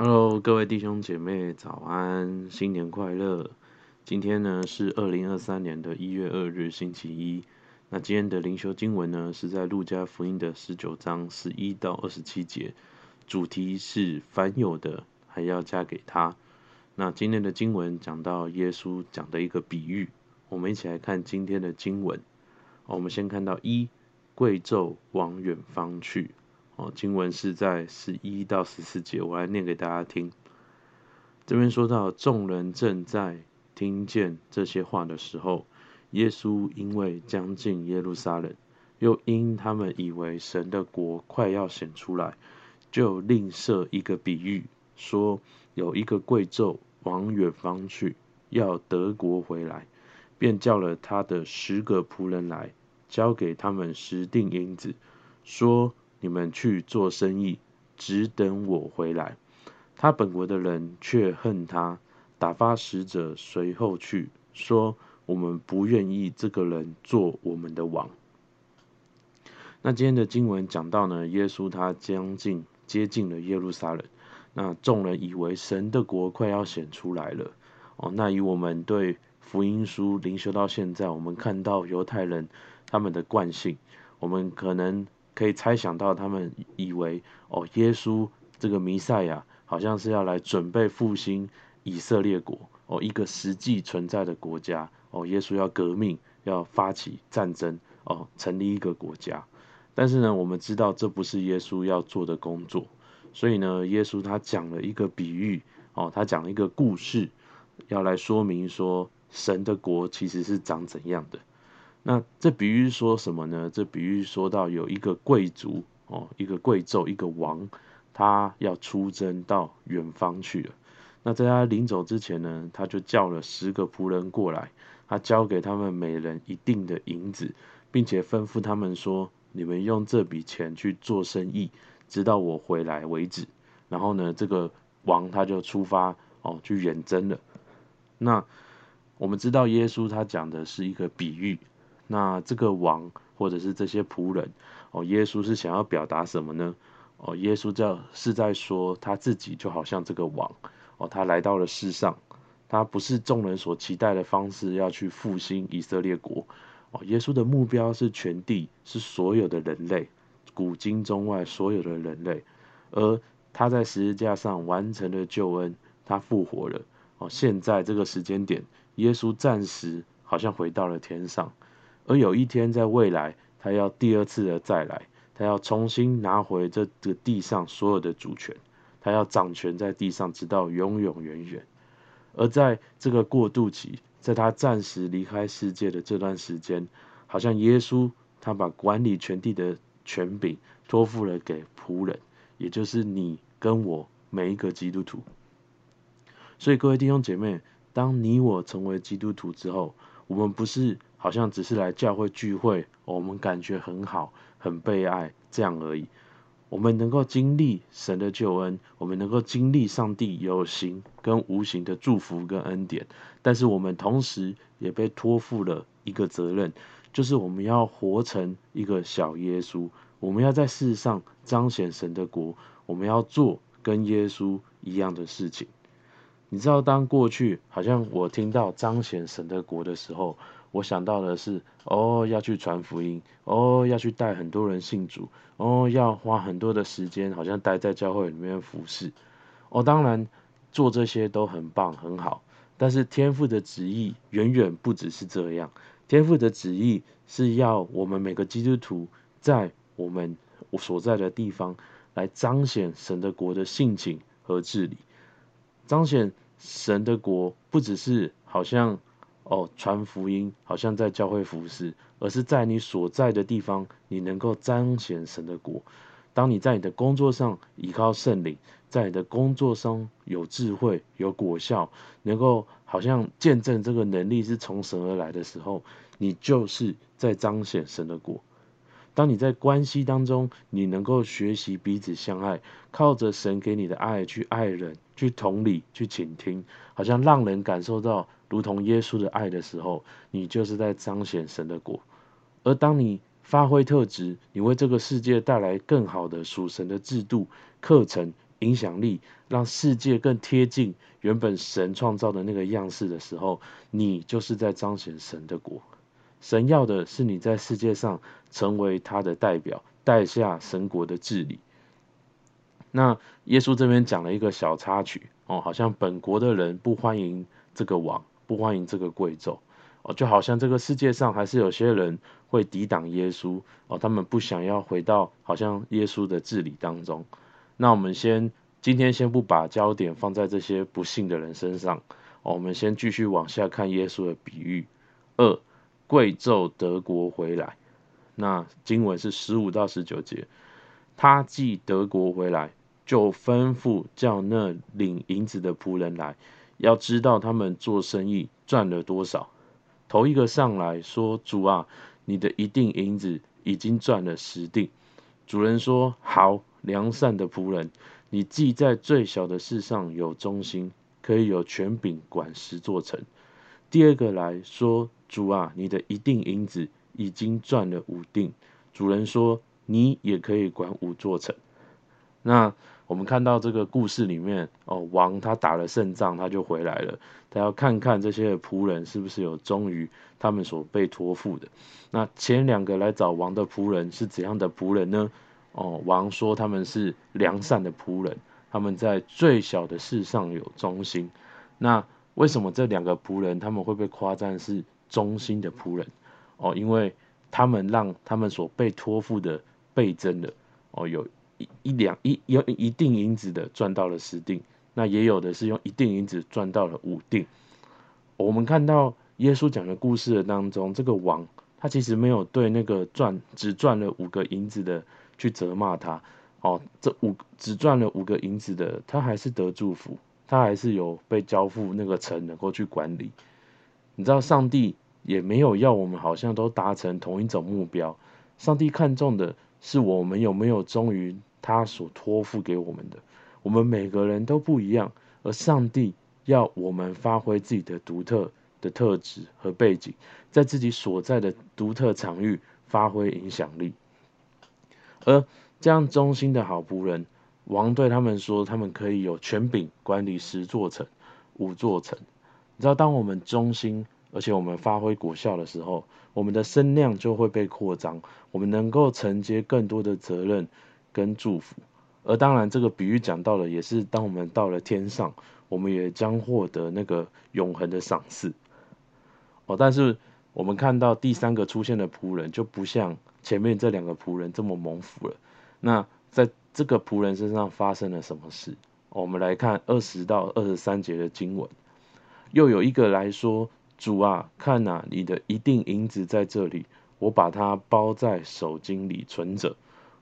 Hello，各位弟兄姐妹，早安，新年快乐！今天呢是二零二三年的一月二日，星期一。那今天的灵修经文呢是在路加福音的十九章十一到二十七节，主题是凡有的还要加给他。那今天的经文讲到耶稣讲的一个比喻，我们一起来看今天的经文。我们先看到一，贵胄往远方去。哦，经文是在十一到十四节，我来念给大家听。这边说到，众人正在听见这些话的时候，耶稣因为将近耶路撒冷，又因他们以为神的国快要显出来，就另设一个比喻，说有一个贵胄往远方去，要得国回来，便叫了他的十个仆人来，交给他们十锭银子，说。你们去做生意，只等我回来。他本国的人却恨他，打发使者随后去，说：我们不愿意这个人做我们的王。那今天的经文讲到呢，耶稣他将近接近了耶路撒冷，那众人以为神的国快要显出来了。哦，那以我们对福音书灵修到现在，我们看到犹太人他们的惯性，我们可能。可以猜想到，他们以为哦，耶稣这个弥赛亚好像是要来准备复兴以色列国哦，一个实际存在的国家哦，耶稣要革命，要发起战争哦，成立一个国家。但是呢，我们知道这不是耶稣要做的工作，所以呢，耶稣他讲了一个比喻哦，他讲了一个故事，要来说明说神的国其实是长怎样的。那这比喻说什么呢？这比喻说到有一个贵族哦，一个贵胄，一个王，他要出征到远方去了。那在他临走之前呢，他就叫了十个仆人过来，他交给他们每人一定的银子，并且吩咐他们说：“你们用这笔钱去做生意，直到我回来为止。”然后呢，这个王他就出发哦，去远征了。那我们知道耶稣他讲的是一个比喻。那这个王或者是这些仆人哦，耶稣是想要表达什么呢？哦，耶稣这是在说他自己就好像这个王哦，他来到了世上，他不是众人所期待的方式要去复兴以色列国哦，耶稣的目标是全地，是所有的人类，古今中外所有的人类，而他在十字架上完成了救恩，他复活了哦，现在这个时间点，耶稣暂时好像回到了天上。而有一天，在未来，他要第二次的再来，他要重新拿回这个地上所有的主权，他要掌权在地上，直到永永远远。而在这个过渡期，在他暂时离开世界的这段时间，好像耶稣他把管理全地的权柄托付了给仆人，也就是你跟我每一个基督徒。所以各位弟兄姐妹，当你我成为基督徒之后，我们不是。好像只是来教会聚会，我们感觉很好，很被爱这样而已。我们能够经历神的救恩，我们能够经历上帝有形跟无形的祝福跟恩典。但是我们同时也被托付了一个责任，就是我们要活成一个小耶稣。我们要在世上彰显神的国，我们要做跟耶稣一样的事情。你知道，当过去好像我听到彰显神的国的时候，我想到的是，哦，要去传福音，哦，要去带很多人信主，哦，要花很多的时间，好像待在教会里面服侍。哦，当然做这些都很棒很好，但是天父的旨意远远不只是这样。天父的旨意是要我们每个基督徒在我们我所在的地方来彰显神的国的性情和治理，彰显神的国不只是好像。哦，传福音好像在教会服侍，而是在你所在的地方，你能够彰显神的国。当你在你的工作上依靠圣灵，在你的工作上有智慧、有果效，能够好像见证这个能力是从神而来的时候，你就是在彰显神的国。当你在关系当中，你能够学习彼此相爱，靠着神给你的爱去爱人，去同理，去倾听，好像让人感受到。如同耶稣的爱的时候，你就是在彰显神的国。而当你发挥特质，你为这个世界带来更好的属神的制度、课程、影响力，让世界更贴近原本神创造的那个样式的时候，你就是在彰显神的国。神要的是你在世界上成为他的代表，带下神国的治理。那耶稣这边讲了一个小插曲哦，好像本国的人不欢迎这个王，不欢迎这个贵胄哦，就好像这个世界上还是有些人会抵挡耶稣哦，他们不想要回到好像耶稣的治理当中。那我们先今天先不把焦点放在这些不信的人身上哦，我们先继续往下看耶稣的比喻。二，贵胄德国回来，那经文是十五到十九节，他既德国回来。就吩咐叫那领银子的仆人来，要知道他们做生意赚了多少。头一个上来说：“主啊，你的一錠银子已经赚了十锭。”主人说：“好，良善的仆人，你既在最小的事上有忠心，可以有权柄管十座城。”第二个来说：“主啊，你的一錠银子已经赚了五锭。”主人说：“你也可以管五座城。”那。我们看到这个故事里面，哦，王他打了胜仗，他就回来了。他要看看这些仆人是不是有忠于他们所被托付的。那前两个来找王的仆人是怎样的仆人呢？哦，王说他们是良善的仆人，他们在最小的事上有忠心。那为什么这两个仆人他们会被夸赞是忠心的仆人？哦，因为他们让他们所被托付的倍增了。哦，有。一一两一用一锭银子的赚到了十锭，那也有的是用一锭银子赚到了五锭。我们看到耶稣讲的故事的当中，这个王他其实没有对那个赚只赚了五个银子的去责骂他。哦，这五只赚了五个银子的，他还是得祝福，他还是有被交付那个城能够去管理。你知道，上帝也没有要我们好像都达成同一种目标，上帝看重的是我们有没有忠于。他所托付给我们的，我们每个人都不一样，而上帝要我们发挥自己的独特的特质和背景，在自己所在的独特场域发挥影响力。而这样忠心的好仆人，王对他们说，他们可以有权柄管理十座城、五座城。你知道，当我们忠心，而且我们发挥果效的时候，我们的声量就会被扩张，我们能够承接更多的责任。跟祝福，而当然，这个比喻讲到了，也是当我们到了天上，我们也将获得那个永恒的赏赐。哦，但是我们看到第三个出现的仆人，就不像前面这两个仆人这么蒙福了。那在这个仆人身上发生了什么事？我们来看二十到二十三节的经文。又有一个来说：“主啊，看呐，你的一錠银子在这里，我把它包在手巾里存着。”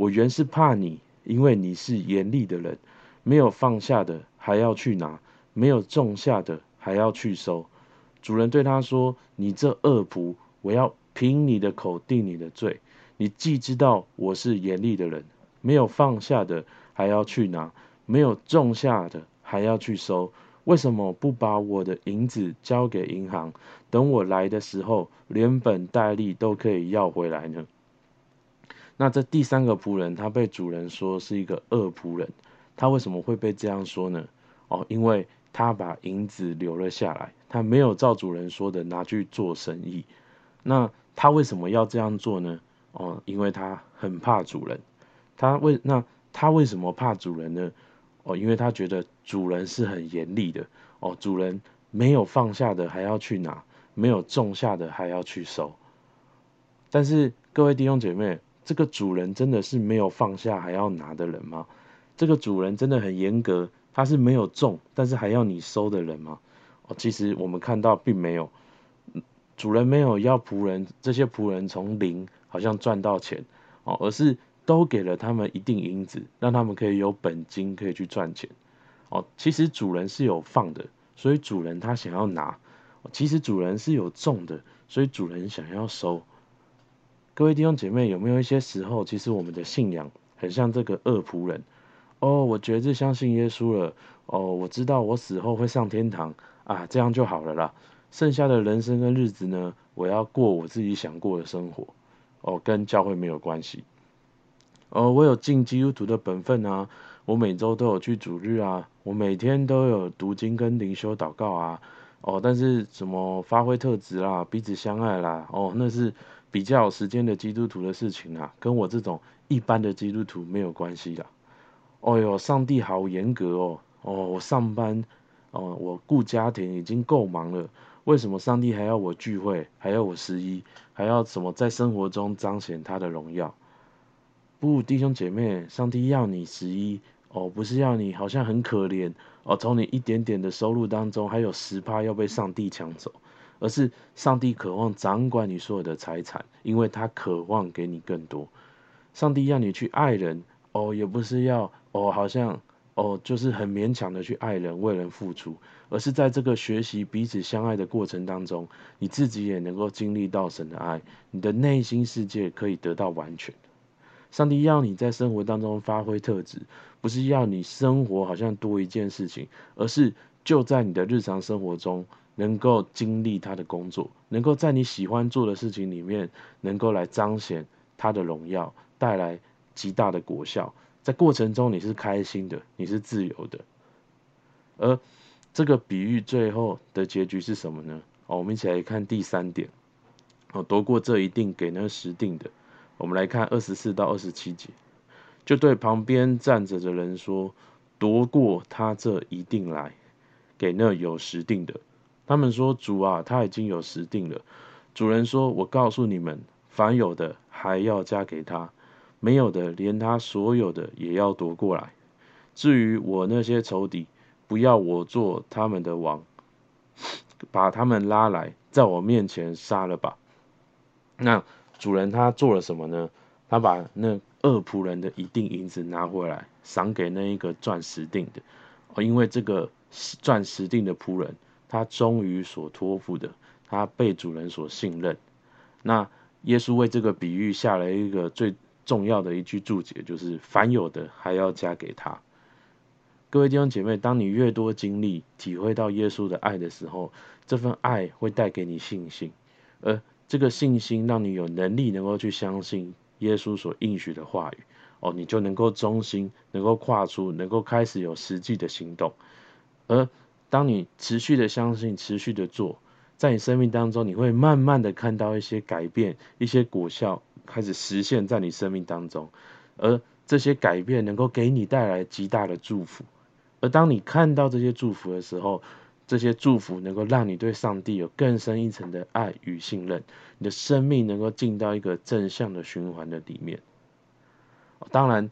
我原是怕你，因为你是严厉的人，没有放下的还要去拿，没有种下的还要去收。主人对他说：“你这恶仆，我要凭你的口定你的罪。你既知道我是严厉的人，没有放下的还要去拿，没有种下的还要去收，为什么不把我的银子交给银行，等我来的时候，连本带利都可以要回来呢？”那这第三个仆人，他被主人说是一个恶仆人，他为什么会被这样说呢？哦，因为他把银子留了下来，他没有照主人说的拿去做生意。那他为什么要这样做呢？哦，因为他很怕主人。他为那他为什么怕主人呢？哦，因为他觉得主人是很严厉的。哦，主人没有放下的还要去拿，没有种下的还要去收。但是各位弟兄姐妹。这个主人真的是没有放下还要拿的人吗？这个主人真的很严格，他是没有种，但是还要你收的人吗？哦，其实我们看到并没有，主人没有要仆人这些仆人从零好像赚到钱哦，而是都给了他们一定银子，让他们可以有本金可以去赚钱哦。其实主人是有放的，所以主人他想要拿；其实主人是有种的，所以主人想要收。各位弟兄姐妹，有没有一些时候，其实我们的信仰很像这个恶仆人？哦，我决志相信耶稣了。哦，我知道我死后会上天堂啊，这样就好了啦。剩下的人生跟日子呢，我要过我自己想过的生活。哦，跟教会没有关系。哦，我有尽基督徒的本分啊，我每周都有去主日啊，我每天都有读经跟灵修祷告啊。哦，但是什么发挥特质啦，彼此相爱啦，哦，那是比较有时间的基督徒的事情啊，跟我这种一般的基督徒没有关系啦。哦哟，上帝好严格哦，哦，我上班，哦，我顾家庭已经够忙了，为什么上帝还要我聚会，还要我十一，还要什么在生活中彰显他的荣耀？不，弟兄姐妹，上帝要你十一。哦，不是要你好像很可怜哦，从你一点点的收入当中还有十趴要被上帝抢走，而是上帝渴望掌管你所有的财产，因为他渴望给你更多。上帝要你去爱人哦，也不是要哦，好像哦，就是很勉强的去爱人，为人付出，而是在这个学习彼此相爱的过程当中，你自己也能够经历到神的爱，你的内心世界可以得到完全。上帝要你在生活当中发挥特质，不是要你生活好像多一件事情，而是就在你的日常生活中能够经历他的工作，能够在你喜欢做的事情里面，能够来彰显他的荣耀，带来极大的果效。在过程中你是开心的，你是自由的。而这个比喻最后的结局是什么呢？哦，我们一起来看第三点。哦，夺过这一定给那十定的。我们来看二十四到二十七节，就对旁边站着的人说：“夺过他这一定来，给那有十定的。”他们说：“主啊，他已经有十錠了。”主人说：“我告诉你们，凡有的还要加给他，没有的连他所有的也要夺过来。至于我那些仇敌，不要我做他们的王，把他们拉来，在我面前杀了吧。”那。主人他做了什么呢？他把那二仆人的一锭银子拿回来，赏给那一个赚十锭的。哦，因为这个赚十锭的仆人，他忠于所托付的，他被主人所信任。那耶稣为这个比喻下了一个最重要的一句注解，就是凡有的还要加给他。各位弟兄姐妹，当你越多经历、体会到耶稣的爱的时候，这份爱会带给你信心，而。这个信心让你有能力能够去相信耶稣所应许的话语，哦，你就能够忠心，能够跨出，能够开始有实际的行动。而当你持续的相信，持续的做，在你生命当中，你会慢慢的看到一些改变，一些果效开始实现在你生命当中。而这些改变能够给你带来极大的祝福。而当你看到这些祝福的时候，这些祝福能够让你对上帝有更深一层的爱与信任，你的生命能够进到一个正向的循环的里面。当然，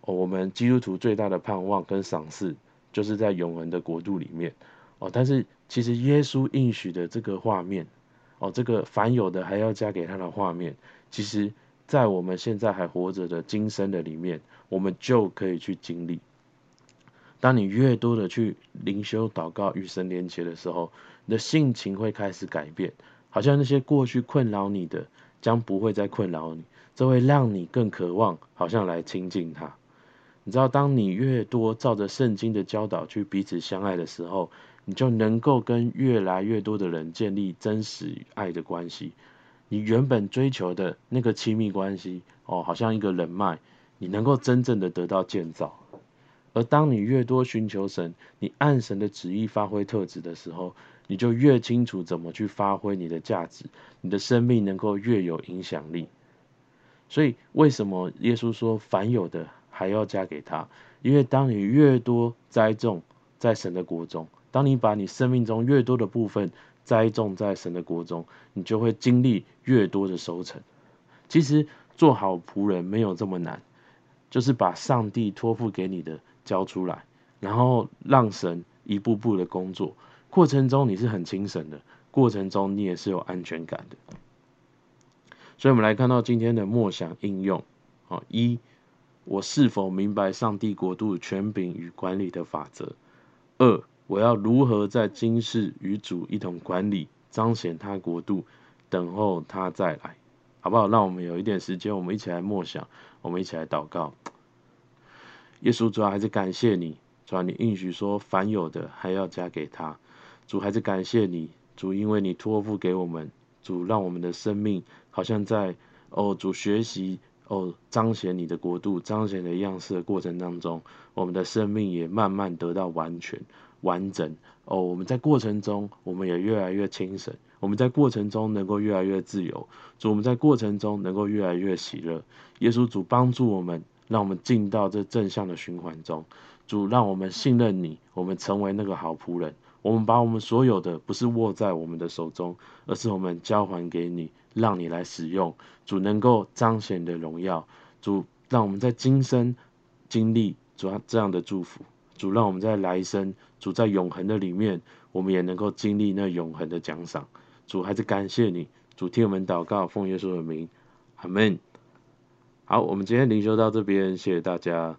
我们基督徒最大的盼望跟赏赐，就是在永恒的国度里面。哦，但是其实耶稣应许的这个画面，哦，这个凡有的还要加给他的画面，其实在我们现在还活着的今生的里面，我们就可以去经历。当你越多的去灵修、祷告、与神连结的时候，你的性情会开始改变，好像那些过去困扰你的，将不会再困扰你，这会让你更渴望，好像来亲近他。你知道，当你越多照着圣经的教导去彼此相爱的时候，你就能够跟越来越多的人建立真实爱的关系。你原本追求的那个亲密关系，哦，好像一个人脉，你能够真正的得到建造。而当你越多寻求神，你按神的旨意发挥特质的时候，你就越清楚怎么去发挥你的价值，你的生命能够越有影响力。所以，为什么耶稣说凡有的还要加给他？因为当你越多栽种在神的国中，当你把你生命中越多的部分栽种在神的国中，你就会经历越多的收成。其实做好仆人没有这么难，就是把上帝托付给你的。交出来，然后让神一步步的工作，过程中你是很轻省的，过程中你也是有安全感的。所以，我们来看到今天的默想应用。好，一，我是否明白上帝国度权柄与管理的法则？二，我要如何在今世与主一同管理，彰显他国度，等候他再来，好不好？让我们有一点时间，我们一起来默想，我们一起来祷告。耶稣，主要还是感谢你，主要你应许说，凡有的还要加给他。主还是感谢你，主因为你托付给我们，主让我们的生命好像在哦，主学习哦，彰显你的国度，彰显的样式的过程当中，我们的生命也慢慢得到完全完整。哦，我们在过程中，我们也越来越轻省；我们在过程中能够越来越自由。主，我们在过程中能够越来越喜乐。耶稣主帮助我们，让我们进到这正向的循环中。主，让我们信任你，我们成为那个好仆人。我们把我们所有的，不是握在我们的手中，而是我们交还给你，让你来使用。主能够彰显的荣耀。主，让我们在今生经历主这样的祝福。主，让我们在来生，主在永恒的里面，我们也能够经历那永恒的奖赏。主，还是感谢你。主，听我们祷告，奉耶稣的名，阿门。好，我们今天灵修到这边，谢谢大家。